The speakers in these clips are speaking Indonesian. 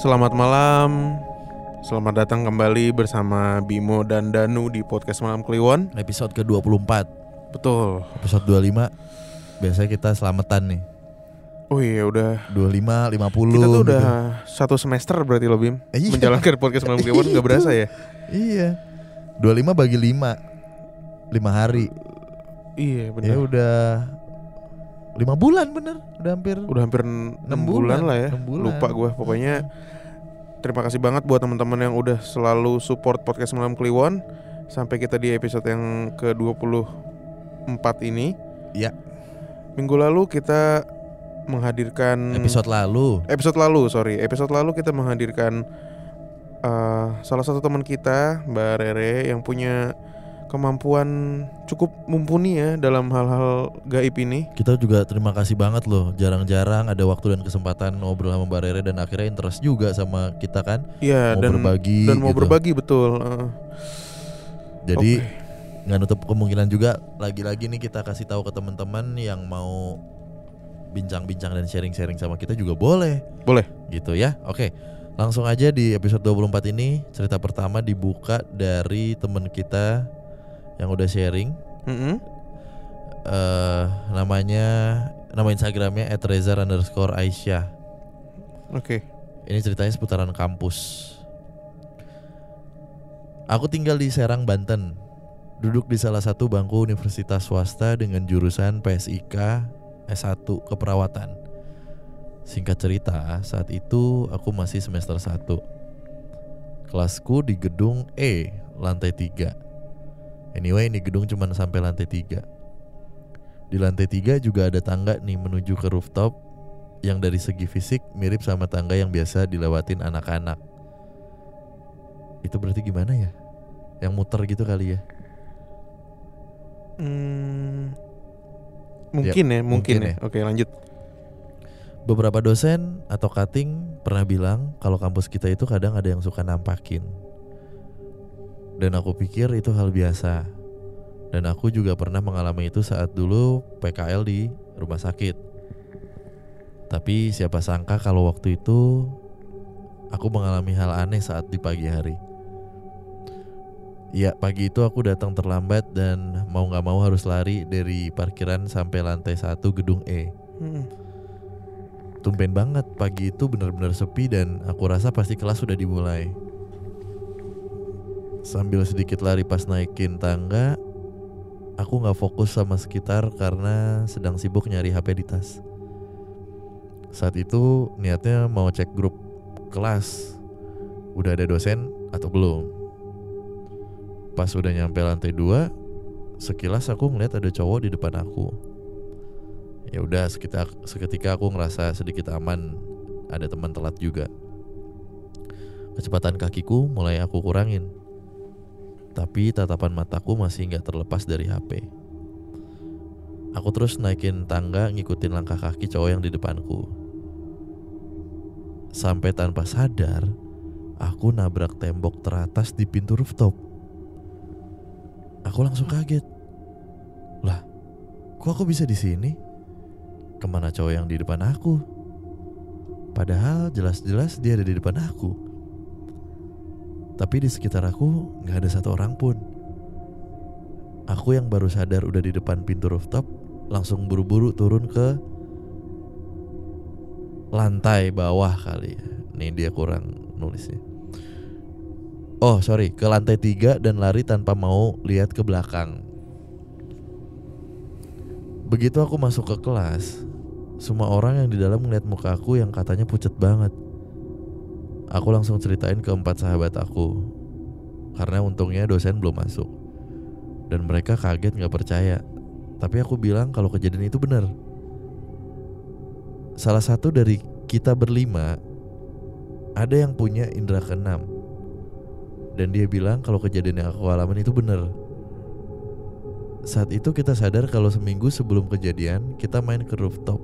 Selamat malam. Selamat datang kembali bersama Bimo dan Danu di podcast Malam Kliwon. Episode ke-24 Betul. Episode 25 Biasanya kita selamatan nih Oh iya udah 25, 50 kita tuh gitu. udah satu semester berarti lo Bim Eh, iya. menjalankan podcast Malam Kliwon nggak berasa ya? Iya 25 bagi 5 5 hari Iya Ya benar. udah 5 bulan bener Udah hampir Udah hampir 6 Enam bulan, bulan, lah ya. bulan. Lupa gue pokoknya. Terima kasih banget buat teman-teman yang udah selalu support podcast Malam Kliwon sampai kita di episode yang ke-24 ini. Ya. Minggu lalu kita menghadirkan Episode lalu episode lalu sorry episode lalu kita menghadirkan eh, salah satu teman kita Mbak Rere yang punya kemampuan cukup mumpuni ya dalam hal-hal gaib ini. Kita juga terima kasih banget loh. Jarang-jarang ada waktu dan kesempatan ngobrol sama Mbak Rere Dan akhirnya interest juga sama kita kan. Ya Mau dan berbagi dan mau gitu. berbagi betul. Jadi nggak nutup kemungkinan juga Lagi-lagi nih kita kasih tahu ke teman-teman yang mau Bincang-bincang dan sharing-sharing sama kita juga boleh. Boleh. Gitu ya. Oke, langsung aja di episode 24 ini cerita pertama dibuka dari temen kita yang udah sharing. Mm-mm. eh namanya nama Instagramnya @reza underscore Aisyah. oke Ini ceritanya seputaran kampus. Aku tinggal di Serang, Banten. Duduk di salah satu bangku universitas swasta dengan jurusan PSIK S1 keperawatan. Singkat cerita, saat itu aku masih semester 1. Kelasku di gedung E, lantai 3. Anyway, ini gedung cuma sampai lantai 3. Di lantai 3 juga ada tangga nih menuju ke rooftop yang dari segi fisik mirip sama tangga yang biasa dilewatin anak-anak. Itu berarti gimana ya? Yang muter gitu kali ya? Hmm, mungkin ya, mungkin, mungkin ya. ya. oke lanjut Beberapa dosen atau cutting pernah bilang kalau kampus kita itu kadang ada yang suka nampakin. Dan aku pikir itu hal biasa. Dan aku juga pernah mengalami itu saat dulu PKL di rumah sakit. Tapi siapa sangka kalau waktu itu aku mengalami hal aneh saat di pagi hari. Ya pagi itu aku datang terlambat dan mau nggak mau harus lari dari parkiran sampai lantai satu gedung E. Hmm. Tumben banget pagi itu benar-benar sepi dan aku rasa pasti kelas sudah dimulai. Sambil sedikit lari pas naikin tangga, aku nggak fokus sama sekitar karena sedang sibuk nyari HP di tas. Saat itu niatnya mau cek grup kelas, udah ada dosen atau belum. Pas udah nyampe lantai 2, sekilas aku ngeliat ada cowok di depan aku. Ya udah sekitar seketika aku ngerasa sedikit aman. Ada teman telat juga. Kecepatan kakiku mulai aku kurangin tapi tatapan mataku masih nggak terlepas dari HP aku terus naikin tangga ngikutin langkah kaki cowok yang di depanku. Sampai tanpa sadar aku nabrak tembok teratas di pintu rooftop. Aku langsung kaget. Lah kok aku bisa di sini? Ke mana cowok yang di depan aku? Padahal jelas-jelas dia ada di depan aku. Tapi di sekitar aku nggak ada satu orang pun. Aku yang baru sadar udah di depan pintu rooftop, langsung buru-buru turun ke lantai bawah kali ya. Nih dia kurang nulisnya. Oh sorry, ke lantai tiga dan lari tanpa mau lihat ke belakang. Begitu aku masuk ke kelas, semua orang yang di dalam ngeliat muka aku yang katanya pucet banget. Aku langsung ceritain ke empat sahabat aku, karena untungnya dosen belum masuk. Dan mereka kaget gak percaya. Tapi aku bilang kalau kejadian itu benar. Salah satu dari kita berlima ada yang punya indera keenam. Dan dia bilang kalau kejadian yang aku alamin itu benar. Saat itu kita sadar kalau seminggu sebelum kejadian kita main ke rooftop.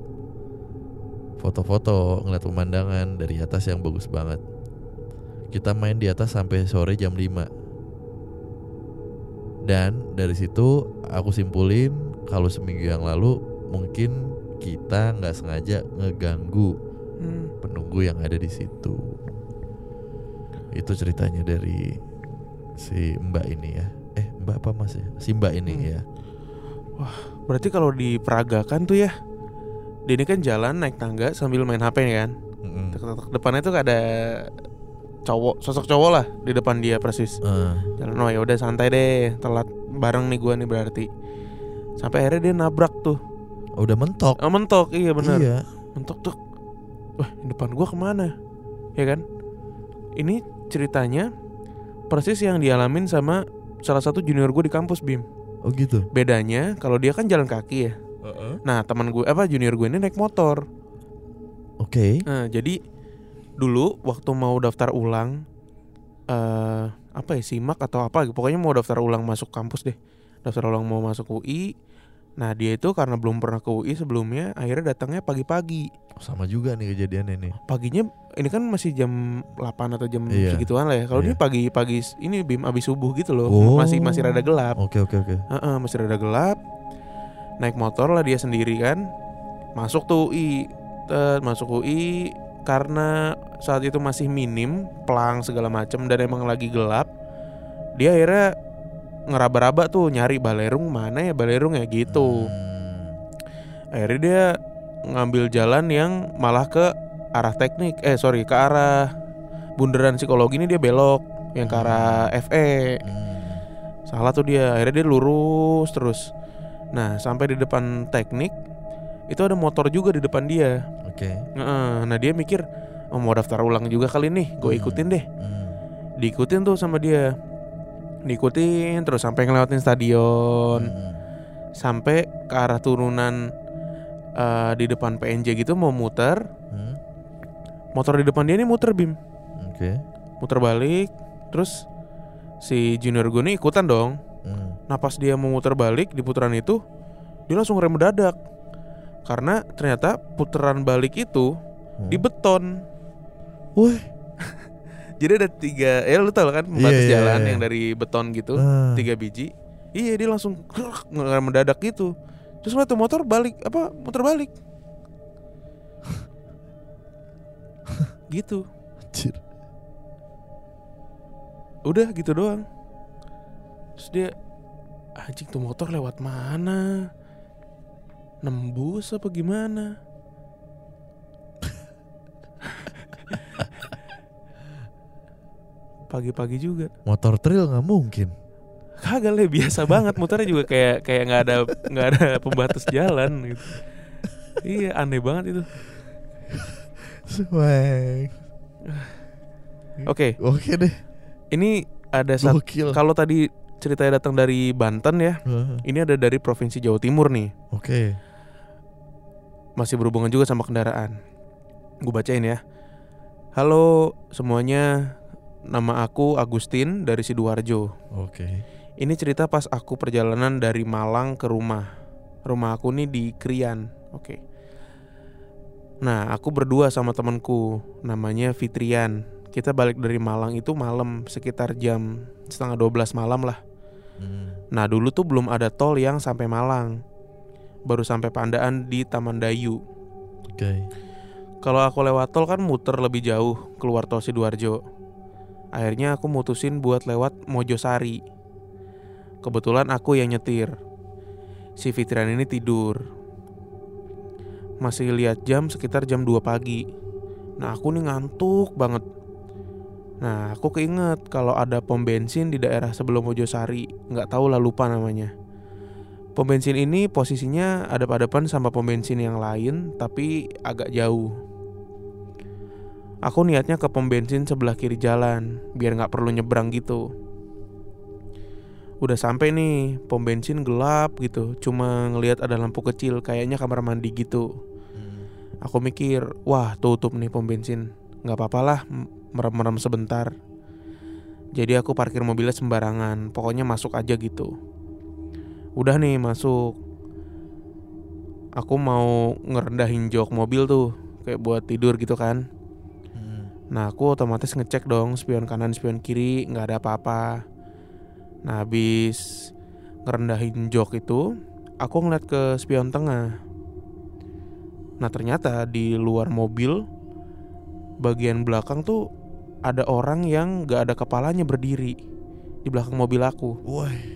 Foto-foto, ngeliat pemandangan dari atas yang bagus banget. Kita main di atas sampai sore jam 5. Dan dari situ aku simpulin kalau seminggu yang lalu mungkin kita nggak sengaja ngeganggu Hmm. penunggu yang ada di situ. Itu ceritanya dari si Mbak ini ya. Eh, Mbak apa Mas ya? Si Mbak ini Hmm. ya. Berarti kalau diperagakan tuh ya, dia ini kan jalan naik tangga sambil main HP kan. Tek. Depannya tuh ada cowok, sosok cowok lah di depan dia persis. Eh, Jalan oh ya udah santai deh, telat bareng nih gua nih berarti. Sampai akhirnya dia nabrak tuh. oh, udah mentok. Oh, mentok, iya benar. Iya. Mentok tuh. Wah, depan gua ke mana? Ya kan? Ini ceritanya persis yang dialamin sama salah satu junior gue di kampus Bim. Oh gitu. Bedanya kalau dia kan jalan kaki ya. Nah teman gue apa junior gue ini naik motor. Oke. Nah jadi dulu waktu mau daftar ulang eh apa ya simak atau apa pokoknya mau daftar ulang masuk kampus deh. Daftar ulang mau masuk UI. Nah dia itu karena belum pernah ke UI sebelumnya akhirnya datangnya pagi-pagi. Sama juga nih kejadiannya nih. Paginya ini kan masih jam 8 atau jam Iya. segituan lah ya. Kalau Iya. dia pagi-pagi ini bim abis subuh gitu loh. Oh. Masih masih rada gelap. Oke oke oke. Heeh, masih rada gelap. Naik motor lah dia sendiri kan. Masuk tuh UI. Tet, masuk UI karena saat itu masih minim pelang segala macam dan emang lagi gelap. Dia akhirnya ngeraba-raba tuh nyari balerung mana ya balerung ya gitu. Hmm. Akhirnya dia ngambil jalan yang malah ke arah teknik. Eh sorry ke arah bundaran psikologi ini dia belok yang ke arah FE. Hmm. Salah tuh dia. Akhirnya dia lurus terus. Nah, sampai di depan teknik itu ada motor juga di depan dia. Oke. Heeh, Nah, dia mikir oh, mau daftar ulang juga kali nih. Gue Hmm. ikutin deh. Hmm. Diikutin tuh sama dia. Diikutin terus sampai ngelewatin stadion, Hmm. sampai ke arah turunan eh, di depan PNJ gitu mau muter. Hmm. Motor di depan dia ini muter bim, Oke. muter balik. Terus si junior gue nih ikutan dong. Hmm. Nah pas dia mau muter balik di putaran itu Dia langsung rem mendadak Karena ternyata putaran balik itu Hmm. di beton Wih. Jadi ada tiga Ya lu tau kan pembatas Iya, iya, jalan iya. yang dari beton gitu Ah. Tiga biji Iya dia langsung ngerem mendadak gitu Terus tuh motor balik Apa muter balik Gitu Anjir. Udah gitu doang Terus dia Anjing tuh motor lewat mana Nembus apa gimana Pagi-pagi juga Motor trail nggak mungkin. Kagak lah biasa banget Muternya juga kayak kayak nggak ada nggak ada pembatas jalan gitu Iya aneh banget itu Swag. Oke Oke deh. ini ada satu. Kalau tadi ceritanya datang dari Banten ya Ah, Ini ada dari Provinsi Jawa Timur nih Oke. Masih berhubungan juga sama kendaraan. Gue bacain ya. Halo semuanya, nama aku Agustin dari Sidoarjo. Oke. Ini cerita pas aku perjalanan dari Malang ke rumah. Rumah aku nih di Krian. Oke. Nah, aku berdua sama temanku, namanya Fitrian. Kita balik dari Malang itu malam sekitar jam setengah 12 malam lah. Hmm. Nah, dulu tuh belum ada tol yang sampai Malang. Baru sampai Pandaan di Taman Dayu. Oke. Kalau aku lewat tol kan muter lebih jauh keluar tol Sidoarjo. Akhirnya aku mutusin buat lewat Mojosari. Kebetulan aku yang nyetir. Si Fitrian ini tidur. Masih lihat jam sekitar jam 2 pagi. Nah, aku nih ngantuk banget. Nah, aku keinget kalau ada pom bensin di daerah sebelum Mojosari. Nggak tahu lah lupa namanya. Pom bensin ini posisinya ada hadapan sama pom bensin yang lain, tapi agak jauh. Aku niatnya ke pom bensin sebelah kiri jalan, biar nggak perlu nyebrang gitu. Udah sampai nih, pom bensin gelap gitu, cuma ngelihat ada lampu kecil, kayaknya kamar mandi gitu. Hmm. Aku mikir, wah tutup nih pom bensin, nggak apa-apa lah, m- merem-merem sebentar. Jadi aku parkir mobilnya sembarangan, pokoknya masuk aja gitu. Udah nih masuk. Aku mau ngerendahin jok mobil tuh, kayak buat tidur gitu kan. Hmm. Nah aku otomatis ngecek dong spion kanan spion kiri nggak ada apa-apa. Nah habis ngerendahin jok itu, aku ngeliat ke spion tengah. Nah ternyata di luar mobil bagian belakang tuh ada orang yang gak ada kepalanya berdiri di belakang mobil aku. Wah.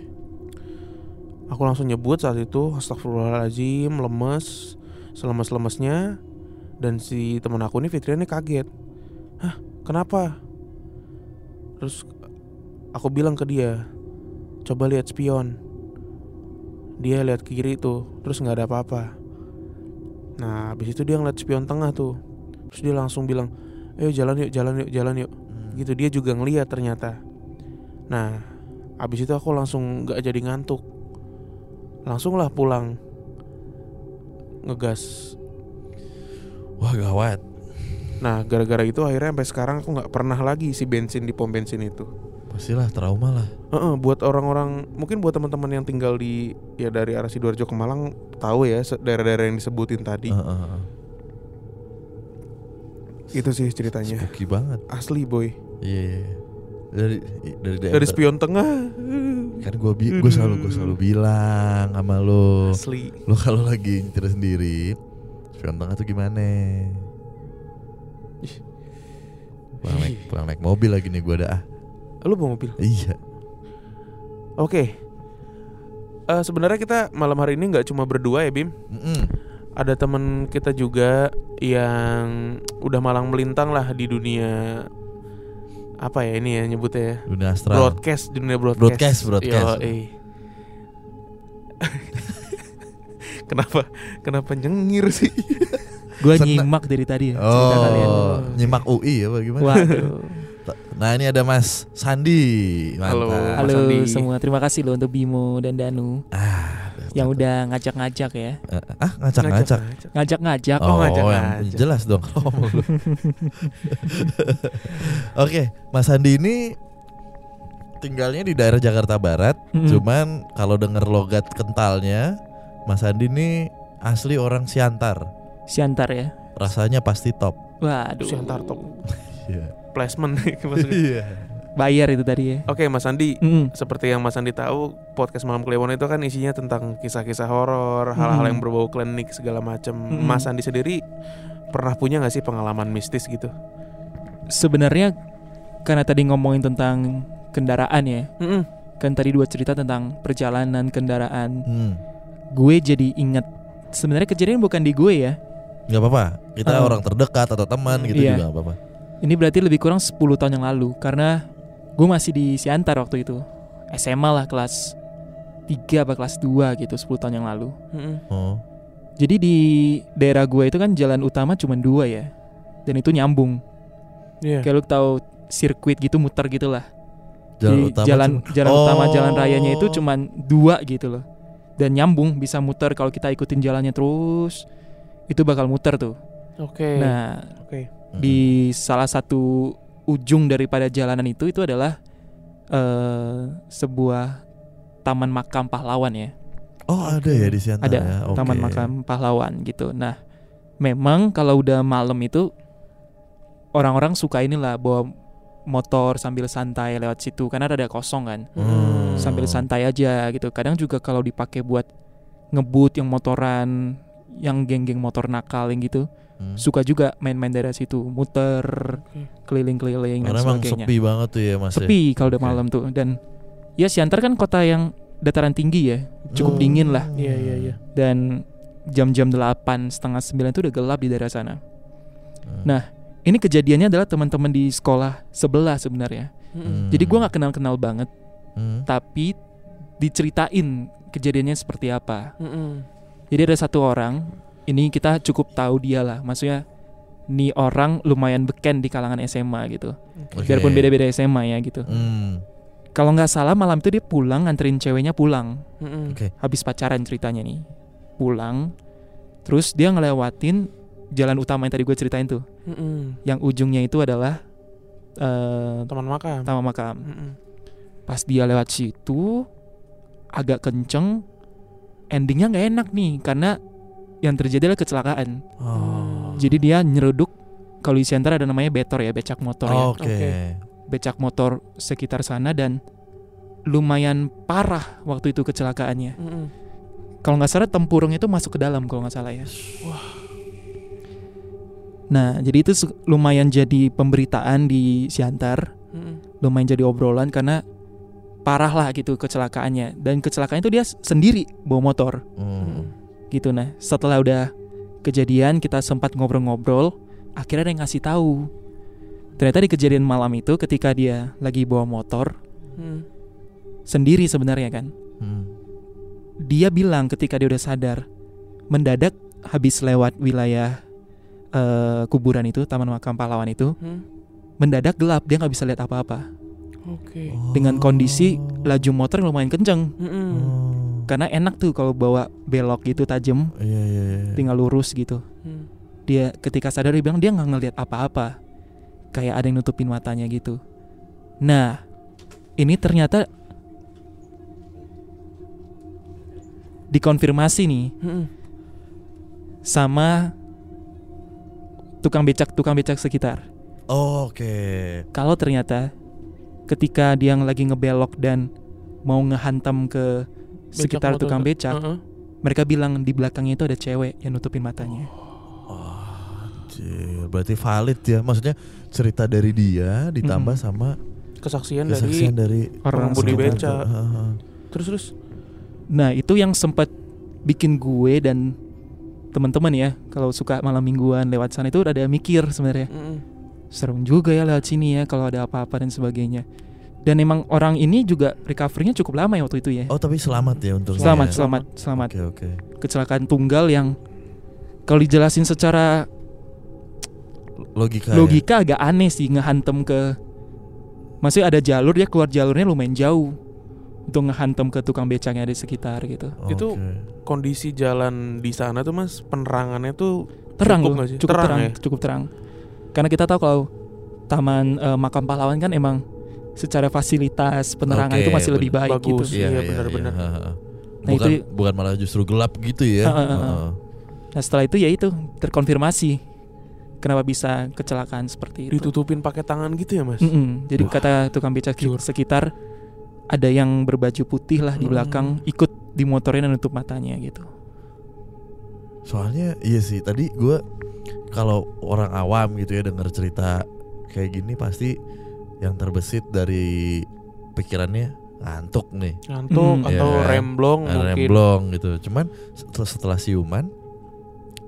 Aku langsung nyebut saat itu Astagfirullahaladzim Lemes Selemes-lemesnya. Dan si teman aku ini Fitrian ini kaget. Hah kenapa? Terus Aku bilang ke dia Coba lihat spion. Dia lihat ke kiri tuh Terus nggak ada apa-apa. Nah habis itu dia ngeliat spion tengah tuh. Terus dia langsung bilang Ayo jalan yuk jalan yuk jalan yuk. Gitu dia juga ngeliat ternyata. Nah Habis itu aku langsung gak jadi ngantuk langsung lah pulang ngegas Wah gawat. nah gara-gara itu akhirnya sampai sekarang aku nggak pernah lagi isi bensin di pom bensin itu Pastilah trauma lah. Heeh, buat orang-orang mungkin buat teman-teman yang tinggal di ya dari arah sidoarjo ke Malang tahu ya daerah-daerah yang disebutin tadi Heeh, heeh. itu sih ceritanya Spooky banget. asli boy Iya. iya. Dari dari daerah. dari spion tengah Kan gue bi gue selalu gue selalu bilang sama lo, asli lo kalau lagi nyetir sendiri, spion tengah tuh gimana? Pulang naik, pulang naik mobil lagi nih gue ada ah. lu bawa mobil Iya. oke Eh, sebenarnya kita malam hari ini nggak cuma berdua ya Bim Mm-mm. ada teman kita juga yang udah malang melintang lah di dunia apa ya ini ya nyebutnya ya Dunia astral. broadcast dunia broadcast Broadcast, broadcast. Yoi. kenapa kenapa nyengir sih Gue Senang. nyimak dari tadi ya cerita kalian. Oh, nyimak UI ya bagaimana? Waduh. Nah ini ada Mas Sandi. Halo. Mantap. Mas Halo Andi. semua, terima kasih loh untuk Bimo dan Danu Ah, yang udah ngajak-ngajak ya. Eh, ah ngacak-ngacak. Ngajak-ngajak. Oh, ngajak- yang ngajak. jelas dong. Oke, Mas Sandi ini tinggalnya di daerah Jakarta Barat. Mm-mm. Cuman kalau denger logat kentalnya, Mas Sandi ini asli orang Siantar. Siantar ya. Rasanya pasti top. Waduh. Siantar top. Iya. placement maksudnya Iya. Bayar itu tadi ya. oke Mas Andi Mm. seperti yang Mas Andi tahu podcast malam Kliwon itu kan isinya tentang kisah-kisah horor hal-hal Hmm. yang berbau klinik segala macam Hmm. Mas Andi sendiri pernah punya nggak sih pengalaman mistis gitu Sebenarnya karena tadi ngomongin tentang kendaraan ya. Mm-mm. Kan tadi dua cerita tentang perjalanan kendaraan. Hmm. Gue jadi inget sebenarnya kejadian bukan di gue ya. Gak apa-apa. Kita Ah. orang terdekat atau teman gitu Iya. juga gak apa-apa. Ini berarti lebih kurang 10 tahun yang lalu karena gue masih di Siantar waktu itu. SMA lah kelas 3 apa kelas 2 gitu 10 tahun yang lalu. Oh. Jadi di daerah gue itu kan jalan utama cuma dua ya. Dan itu nyambung. Iya. Kayak lu tahu sirkuit gitu muter gitu lah. Jalan Di utama jalan cuma- jalan utama Oh. jalan rayanya itu cuma dua gitu loh. Dan nyambung bisa muter kalau kita ikutin jalannya terus itu bakal muter tuh. oke Nah, oke Mm. di salah satu ujung daripada jalanan itu itu adalah eh sebuah taman makam pahlawan ya. Oh ada ya di Siantar Ada ya. Oke. taman makam pahlawan gitu. Nah, memang kalau udah malam itu orang-orang suka inilah bawa motor sambil santai lewat situ karena ada kosong kan. Hmm. Sambil santai aja gitu. Kadang juga kalau dipakai buat ngebut yang motoran yang geng-geng motor nakal yang gitu Hmm. suka juga main-main daerah situ muter keliling-keliling dan Karena emang sebagainya sepi banget tuh ya Mas. ya? sepi kalau udah Oke. malam tuh dan ya Siantar kan kota yang dataran tinggi ya cukup Hmm. dingin lah Iya, iya, iya. dan jam-jam 8 setengah 9 itu udah gelap di daerah sana Hmm. Nah, ini kejadiannya adalah teman-teman di sekolah sebelah sebenarnya Mm-mm. jadi gua nggak kenal-kenal banget Hmm. tapi diceritain kejadiannya seperti apa Mm-mm. jadi ada satu orang ini kita cukup tahu dia lah maksudnya nih orang lumayan beken di kalangan SMA gitu Oke. biarpun beda-beda SMA ya gitu Hmm. kalau nggak salah malam itu dia pulang nganterin ceweknya pulang Mm-mm. Oke. habis pacaran ceritanya nih pulang terus dia ngelewatin jalan utama yang tadi gue ceritain tuh Mm-mm. yang ujungnya itu adalah eh Taman makam. taman makam Mm-mm. pas dia lewat situ agak kenceng endingnya nggak enak nih karena yang terjadi adalah kecelakaan Oh. jadi dia nyeruduk kalau di Siantar ada namanya betor ya becak motor ya Oke. Oke. becak motor sekitar sana dan lumayan parah waktu itu kecelakaannya Mm-mm. kalau nggak salah tempurung itu masuk ke dalam kalau nggak salah ya Nah, jadi itu lumayan jadi pemberitaan di Siantar, Mm-mm. lumayan jadi obrolan karena parah lah gitu kecelakaannya. Dan kecelakaannya itu dia sendiri bawa motor Hmm. Gitu. Nah, setelah udah kejadian kita sempat ngobrol-ngobrol, akhirnya ada yang ngasih tahu. Ternyata di kejadian malam itu ketika dia lagi bawa motor Mm. sendiri sebenarnya kan. Hmm. Dia bilang ketika dia udah sadar, mendadak habis lewat wilayah eh, kuburan itu, Taman Makam Pahlawan itu, Mm. mendadak gelap, dia nggak bisa lihat apa-apa. Oke. Dengan kondisi laju motor yang lumayan kenceng. Mm-mm. Karena enak tuh kalau bawa belok gitu tajam, Iya iya iya. tinggal lurus gitu. Mm. Dia ketika sadar dia bilang dia nggak ngelihat apa-apa. Kayak ada yang nutupin matanya gitu. Nah, ini ternyata dikonfirmasi nih Mm-mm. sama tukang becak tukang becak sekitar. Oh, Oke. Kalau ternyata ketika dia lagi ngebelok dan mau ngehantam ke sekitar motor tukang becak, Uh-uh. mereka bilang di belakangnya itu ada cewek yang nutupin matanya. Oh, anjir. Berarti valid ya. Maksudnya cerita dari dia ditambah Mm-mm. sama Kesaksian, kesaksian dari dari Orang pengemudi sekitar beca. tuh. Heeh. terus terus. Nah, itu yang sempat bikin gue dan teman-teman ya, kalau suka malam mingguan lewat sana itu ada mikir sebenarnya. Mm-mm. Serem juga ya lewat sini ya kalau ada apa-apa dan sebagainya. Dan emang orang ini juga recovery-nya cukup lama ya waktu itu ya. Oh, tapi selamat ya untungnya. selamat, ya? selamat, selamat. Oke, oke. Kecelakaan tunggal yang kalau dijelasin secara Logika. ya? logika agak aneh sih ngehantem ke Maksudnya ada jalur dia keluar jalurnya lumayan jauh untuk ngehantem ke tukang becak yang ada di sekitar gitu. Ya? Itu. Kondisi jalan di sana tuh mas penerangannya tuh Terang Cukup loh, sih? cukup Terang terang, ya? cukup terang. Karena kita tahu kalau Taman eh, Makam Pahlawan kan emang secara fasilitas penerangan Oke, itu masih lebih baik Bagus. gitu. Iya, Iya, iya, benar-benar. iya. Heeh. Nah, bukan, itu- bukan malah justru gelap gitu ya. Heeh, heeh, Heeh. Nah setelah itu ya itu terkonfirmasi kenapa bisa kecelakaan seperti itu. ditutupin pakai tangan gitu ya mas. Mm-mm. Jadi Wah, kata tukang becak di jujur. sekitar ada yang berbaju putih lah di Mm. belakang ikut di motornya dan nutup matanya gitu. Soalnya iya sih tadi gua kalau orang awam gitu ya denger cerita kayak gini pasti yang terbesit dari pikirannya ngantuk nih, Ngantuk Hmm. atau kan? remblong mungkin. remblong gitu. Cuman setelah, setelah siuman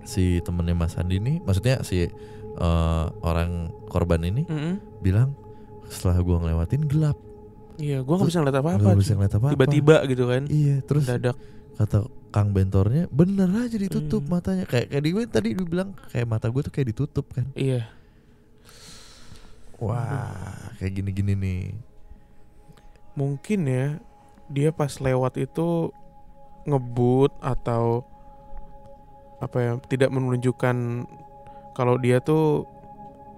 si temennya Mas Andi ini, maksudnya si eh, orang korban ini Mm-mm. bilang setelah gua ngelewatin gelap, Iya, gua nggak bisa ngeliat apa-apa. nggak bisa ngeliat apa-apa. Tiba-tiba gitu kan. Iya, terus Dadak. kata Kang Bentornya bener aja ditutup Hmm. matanya kayak kayak di gue tadi dibilang kayak mata gue tuh kayak ditutup kan. Iya. Wah, kayak gini-gini nih. Mungkin ya dia pas lewat itu ngebut atau apa ya tidak menunjukkan kalau dia tuh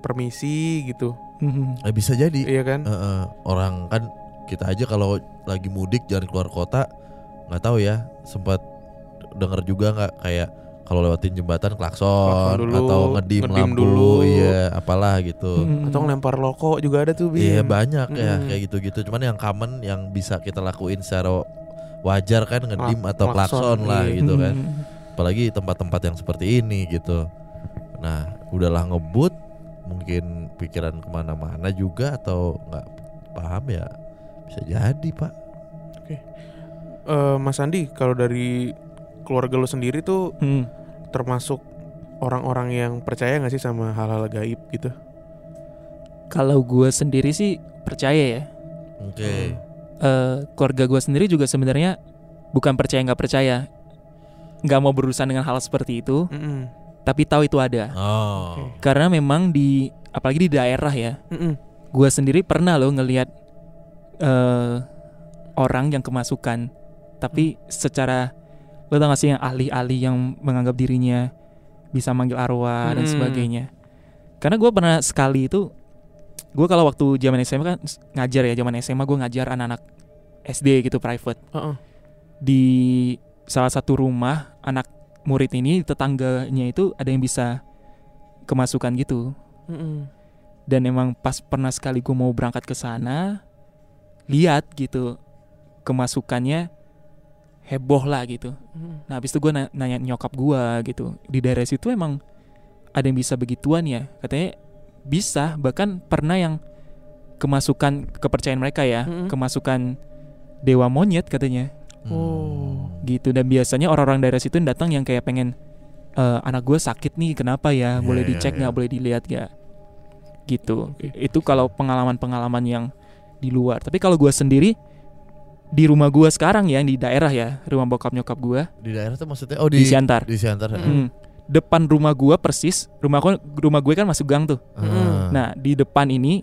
permisi gitu. Mhm. Eh, bisa jadi. Iya kan? Eh, eh, orang kan kita aja kalau lagi mudik jalan keluar kota nggak tahu ya sempat denger juga nggak kayak kalau lewatin jembatan klakson, Klakson dulu, atau ngedim, ngedim lampu dulu. iya apalah gitu. Mhm. Atau ngelempar loko juga ada tuh. Bim. Iya banyak ya Mm. kayak gitu-gitu. Cuman yang common yang bisa kita lakuin secara wajar kan ngedim Klak- atau klakson klakson, lah iya. gitu kan. Mhm. Apalagi tempat-tempat yang seperti ini gitu. Nah udahlah ngebut mungkin pikiran ke mana-mana juga atau nggak paham ya bisa jadi pak. Eh, Mas Andi, kalau dari keluarga lo sendiri tuh Mhm. termasuk orang-orang yang percaya nggak sih sama hal-hal gaib gitu? Kalau gue sendiri sih percaya ya. Oke. Eh, keluarga gue sendiri juga sebenarnya bukan percaya nggak percaya, nggak mau berurusan dengan hal seperti itu, Mm-mm. tapi tahu itu ada. Oh. Oke. Karena memang di apalagi di daerah ya, Mm-mm. gue sendiri pernah loh ngelihat eh orang yang kemasukan, tapi secara lo tau gak sih yang ahli-ahli yang menganggap dirinya bisa manggil arwah dan Hmm. sebagainya. Karena gue pernah sekali itu, gue kalau waktu zaman SMA kan ngajar ya, zaman SMA gue ngajar anak-anak SD gitu private Heeh. di salah satu rumah anak murid ini tetangganya itu ada yang bisa kemasukan gitu Mm-mm. dan emang pas pernah sekali gue mau berangkat ke sana lihat gitu kemasukannya heboh lah gitu. Mm. nah habis itu gue nanya nyokap gue gitu. Di daerah situ emang ada yang bisa begituan ya. Katanya bisa bahkan pernah yang kemasukan kepercayaan mereka ya. Mm-mm. kemasukan dewa monyet katanya. Oh. gitu. Dan biasanya orang-orang daerah situ yang datang yang kayak pengen "Eh, anak gue sakit nih kenapa ya? Iya, boleh iya, dicek iya. nggak? Boleh dilihat nggak? Gitu. Oke. itu kalau pengalaman-pengalaman yang di luar. Tapi kalau gue sendiri di rumah gue sekarang ya di daerah ya rumah bokap nyokap gue Di daerah tuh maksudnya oh di, di Siantar di Siantar. Mm. Hmm. depan rumah gue persis rumah gua- rumah gue kan masuk gang tuh Ah, nah di depan ini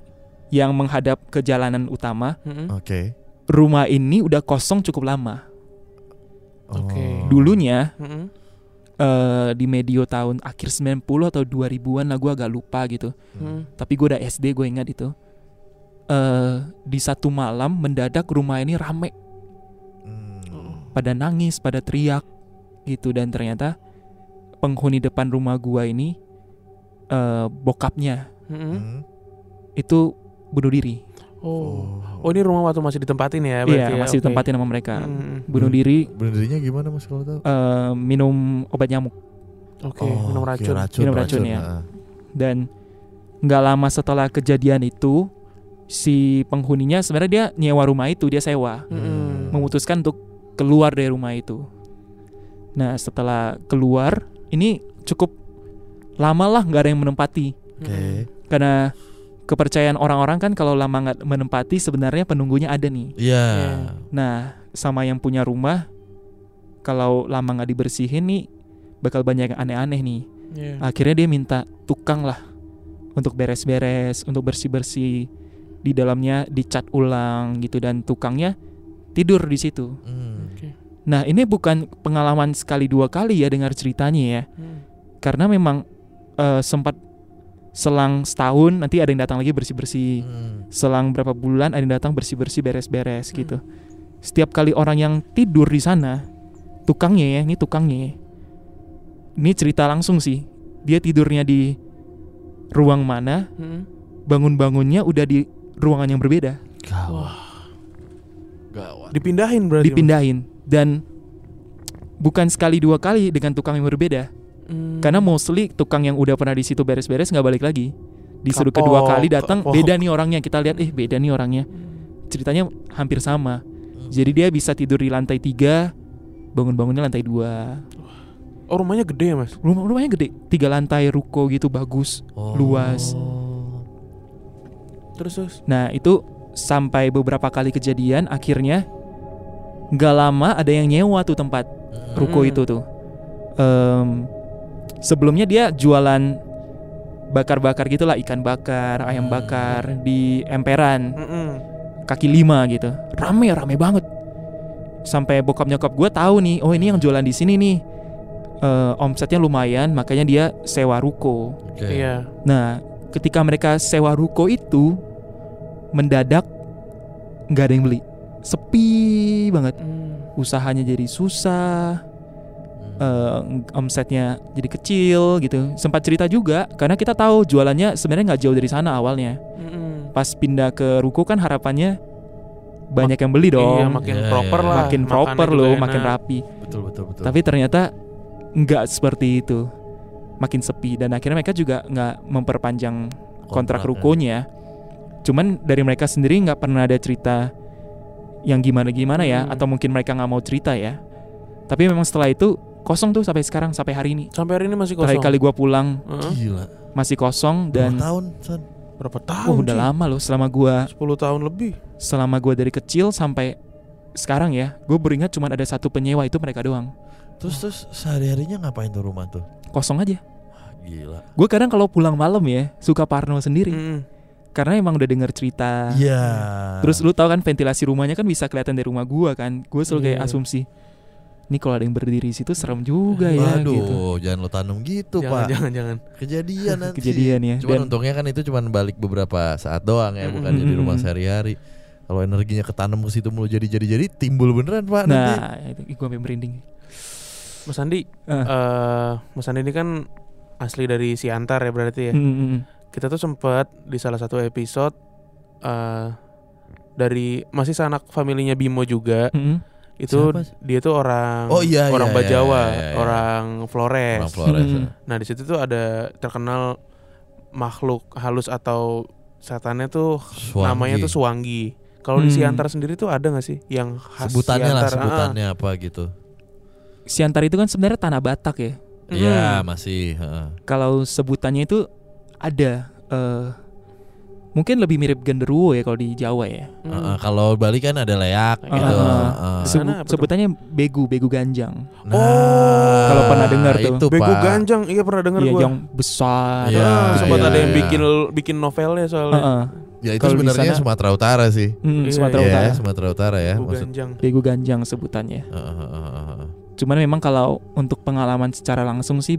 yang menghadap ke jalanan utama Mm-mm. Oke. rumah ini udah kosong cukup lama Oke. Oh. dulunya Mm-mm. eh, di medio tahun akhir 90 atau 2000-an lah gue agak lupa gitu Mm. tapi gue udah SD gue ingat itu eh di satu malam mendadak rumah ini rame Hmm. pada nangis pada teriak gitu dan ternyata penghuni depan rumah gua ini eh bokapnya. Hmm. itu bunuh diri Oh. Oh ini rumah waktu masih ditempatin ya berarti iya ya? masih Oke. ditempatin sama mereka Mm. bunuh Hmm. diri Bunuh dirinya gimana Mas kalau tahu? eh minum obat nyamuk Oke, Oh, minum oke, racun. Minum racun, ya. ah. dan nggak lama setelah kejadian itu si penghuninya sebenarnya dia nyewa rumah itu dia sewa Mm-mm. memutuskan untuk keluar dari rumah itu. Nah setelah keluar ini cukup lama lah nggak ada yang menempati Oke. karena kepercayaan orang-orang kan kalau lama nggak menempati sebenarnya penunggunya ada nih. Iya. Iya. Nah sama yang punya rumah kalau lama nggak dibersihin nih bakal banyak yang aneh-aneh nih. Iya. Akhirnya dia minta tukang lah untuk beres-beres, untuk bersih-bersih di dalamnya dicat ulang gitu dan tukangnya tidur di situ. Hmm. Nah ini bukan pengalaman sekali dua kali ya dengar ceritanya ya Mm. Karena memang eh, sempat selang setahun nanti ada yang datang lagi bersih-bersih Hmm. Selang berapa bulan ada yang datang bersih-bersih beres-beres Hmm. gitu Setiap kali orang yang tidur di sana Tukangnya ya, ini tukangnya ya. Ini cerita langsung sih Dia tidurnya di ruang mana Mm. Bangun-bangunnya udah di ruangan yang berbeda Gawat. Gawat. Dipindahin berarti. Dipindahin Dan bukan sekali dua kali dengan tukang yang berbeda Mm. Karena mostly tukang yang udah pernah di situ beres-beres nggak balik lagi. Disuruh Kapok, kedua kali datang kapok. beda nih orangnya. Kita lihat eh beda nih orangnya. Ceritanya hampir sama. Jadi dia bisa tidur di lantai tiga, bangun-bangunnya lantai dua. Oh rumahnya gede ya mas? Rumah rumahnya gede, tiga lantai ruko gitu bagus. Oh. luas. Terus terus. Nah itu sampai beberapa kali kejadian akhirnya nggak lama ada yang nyewa tuh tempat Hmm. ruko Hmm. itu tuh. Em, sebelumnya dia jualan bakar-bakar gitulah ikan bakar, ayam Hmm. bakar di emperan Mm-mm. kaki lima gitu. Rame rame banget. Sampai bokap nyokap gue tahu nih, oh ini yang jualan di sini nih. Eh, omsetnya lumayan, makanya dia sewa ruko. Oke. Iya. Nah, ketika mereka sewa ruko itu mendadak nggak ada yang beli, sepi banget. Mm. Usahanya jadi susah, Hmm. eh, omsetnya jadi kecil gitu. Sempat cerita juga karena kita tahu jualannya sebenarnya nggak jauh dari sana awalnya. Mm-mm. Pas pindah ke ruko kan harapannya banyak yang beli Iya dong, makin Iya, proper iya, lah. makin proper loh, enak. makin rapi. betul betul betul. Tapi ternyata nggak seperti itu, makin sepi dan akhirnya mereka juga nggak memperpanjang kontrak Kontraknya. rukonya. Cuman dari mereka sendiri nggak pernah ada cerita yang gimana-gimana ya, Hmm. atau mungkin mereka nggak mau cerita ya. Tapi memang setelah itu kosong tuh sampai sekarang sampai hari ini. Sampai hari ini masih kosong. Terakhir kali gua pulang Heeh. Gila. masih kosong Dan dan tahun, San. Berapa wah tahun? udah Ci? lama loh selama gua 10 tahun lebih. selama gua dari kecil sampai sekarang ya. Gue beringat cuma ada satu penyewa itu mereka doang. Terus terus sehari-harinya ngapain tuh rumah tuh? Kosong aja. Wah, gila. Gue kadang kalau pulang malam ya suka parno sendiri Mm-mm. Karena emang udah denger cerita. Iya. Terus lu tahu kan ventilasi rumahnya kan bisa kelihatan dari rumah gua kan. Gue selalu kayak Iya. asumsi. Ini kalau ada yang berdiri di situ serem juga ya Waduh, gitu. jangan lo tanam gitu, Jangan, Pak. jangan, jangan. Kejadian nanti. Kejadian ya. Cuman Dan untungnya kan itu cuman balik beberapa saat doang ya, bukan Mm-mm. jadi rumah sehari-hari. Kalau energinya ketanam ke situ mulu jadi jadi jadi timbul beneran, Pak nanti. nah, itu gue sampai merinding. Mas Andi, Ah. eh Mas Andi ini kan asli dari Siantar ya berarti ya. Mm, mm, mm. Kita tuh sempet di salah satu episode eh dari masih sanak familinya Bimo juga Mm, mm. Itu Siapa dia tuh orang Oh, iya, orang iya, Bajawa, iya, iya, iya. orang Flores. Orang Flores. Hmm. ya. Nah, di situ tuh ada terkenal makhluk halus atau setannya tuh Suwangi. namanya tuh Suwangi. Kalau di Hmm. Siantar sendiri tuh ada nggak sih yang khas sebutannya lah Siantar? Ah, sebutannya apa gitu. Siantar itu kan sebenarnya tanah Batak ya. Iya, masih, heeh. Kalau sebutannya itu ada eh, mungkin lebih mirip genderuwo ya kalau di Jawa ya. Hmm. Heeh, kalau Bali kan ada leak Ah, gitu. heeh. Di Sebu- tuh? sebutannya begu, begu ganjang. Nah, Oh, kalau pernah dengar tuh. itu, Bego Pak. ganjang, iya pernah dengar Iya, gua. yang besar. Iya, Ah, sempat iya, ada yang iya. bikin bikin novelnya soalnya. Heeh. Ya itu sebenarnya sana- Sumatera Utara sih. Hmm, Iya, Sumatera Iya, Utara. Sumatera Utara ya. Bego Maksud, ganjang. Begu ganjang sebutannya. Heeh, heeh, heeh, heeh. Cuman memang kalau untuk pengalaman secara langsung sih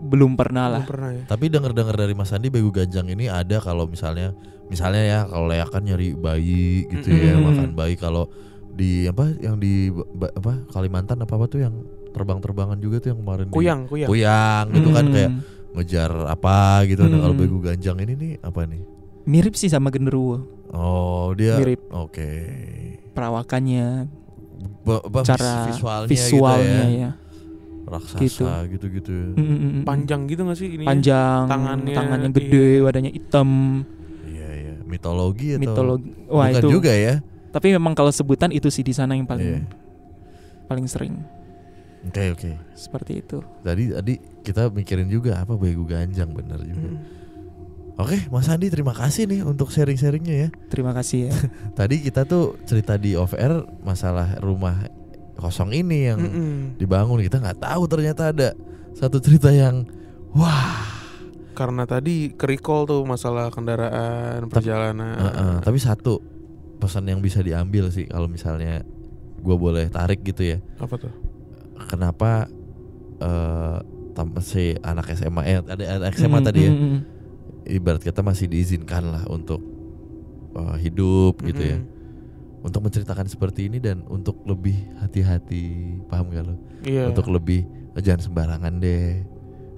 belum pernah lah. Belum pernah ya. Tapi denger-dengar dari Mas Andi begu ganjang ini ada kalau misalnya misalnya ya kalau leak kan nyari bayi gitu ya, Mm-mm. makan bayi kalau di apa yang di apa Kalimantan apa apa tuh yang terbang-terbangan juga tuh yang kemarin di- Kuyang, kuyang. kuyang gitu kan Hmm. kayak ngejar apa gitu Nah, kalau Mm-mm. begu ganjang ini nih apa nih Mirip sih sama genderuwo. oh dia Mirip oke perawakannya, Ba- ba- cara visualnya, visualnya gitu ya ya. Raksasa gitu-gitu Mm, mm, mm, mm. Panjang gitu gak sih ini? panjang, Tangannya, tangannya, iya. gede, badannya hitam, iya iya mitologi atau mitologi. Wah bukan itu. juga ya Tapi memang kalau sebutan itu sih di sana yang paling Iya. paling sering oke oke seperti itu. Tadi tadi kita mikirin juga apa begu ganjang bener juga. Mm. Oke, Mas Andi terima kasih nih untuk sharing-sharingnya ya. Terima kasih ya. Tadi kita tuh cerita di off air masalah rumah kosong ini yang Mm-mm. dibangun kita nggak tahu ternyata ada satu cerita yang wah. Karena tadi ke recall tuh masalah kendaraan, perjalanan. Heeh, tapi satu pesan yang bisa diambil sih kalau misalnya gue boleh tarik gitu ya. Apa tuh? Kenapa eh tam- si anak SMA eh ada anak SMA Mm, tadi ya mm, mm. ibarat kata masih diizinkan lah untuk uh, hidup gitu ya. Untuk menceritakan seperti ini dan untuk lebih hati-hati paham gak lo Iya. untuk lebih "Oh, jangan sembarangan deh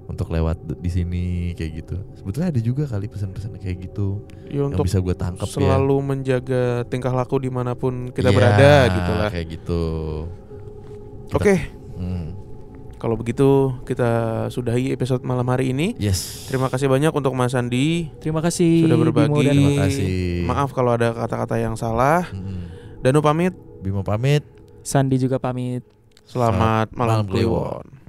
untuk lewat di sini kayak gitu sebetulnya ada juga kali pesan-pesan kayak gitu Ya, yang untuk bisa gue tangkap ya selalu menjaga tingkah laku di mana pun kita Iya, berada gitu lah. kayak gitu Oke, Hmm, kalau begitu kita sudahi episode malam hari ini. yes Terima kasih banyak untuk Mas Andi. Terima kasih Sudah berbagi. terima kasih Maaf kalau ada kata-kata yang salah. Mm-mm. Danu pamit. Bimo pamit Sandi juga pamit. Selamat, malam, malam Kliwon. Kliwon.